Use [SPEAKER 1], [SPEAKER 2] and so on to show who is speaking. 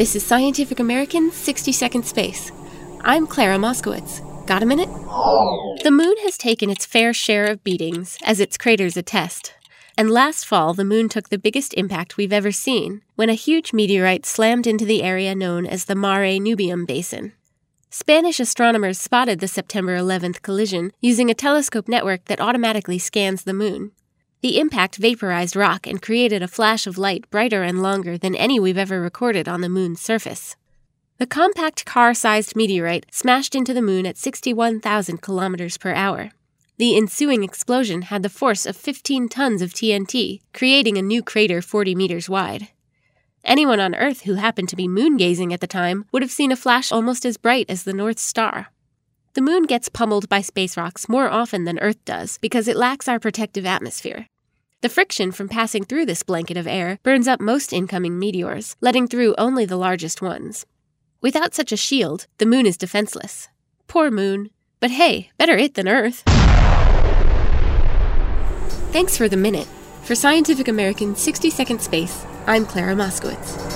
[SPEAKER 1] This is Scientific American's 60 Second Space. I'm Clara Moskowitz. Got a minute? The moon has taken its fair share of beatings, as its craters attest. And last fall, the moon took the biggest impact we've ever seen when a huge meteorite slammed into the area known as the Mare Nubium Basin. Spanish astronomers spotted the September 11th collision using a telescope network that automatically scans the moon. The impact vaporized rock and created a flash of light brighter and longer than any we've ever recorded on the moon's surface. The compact car sized meteorite smashed into the moon at 61,000 kilometers per hour. The ensuing explosion had the force of 15 tons of TNT, creating a new crater 40 meters wide. Anyone on Earth who happened to be moon gazing at the time would have seen a flash almost as bright as the North Star. The moon gets pummeled by space rocks more often than Earth does because it lacks our protective atmosphere. The friction from passing through this blanket of air burns up most incoming meteors, letting through only the largest ones. Without such a shield, the moon is defenseless. Poor moon. But hey, better it than Earth. Thanks for the minute. For Scientific American 60 Second Space, I'm Clara Moskowitz.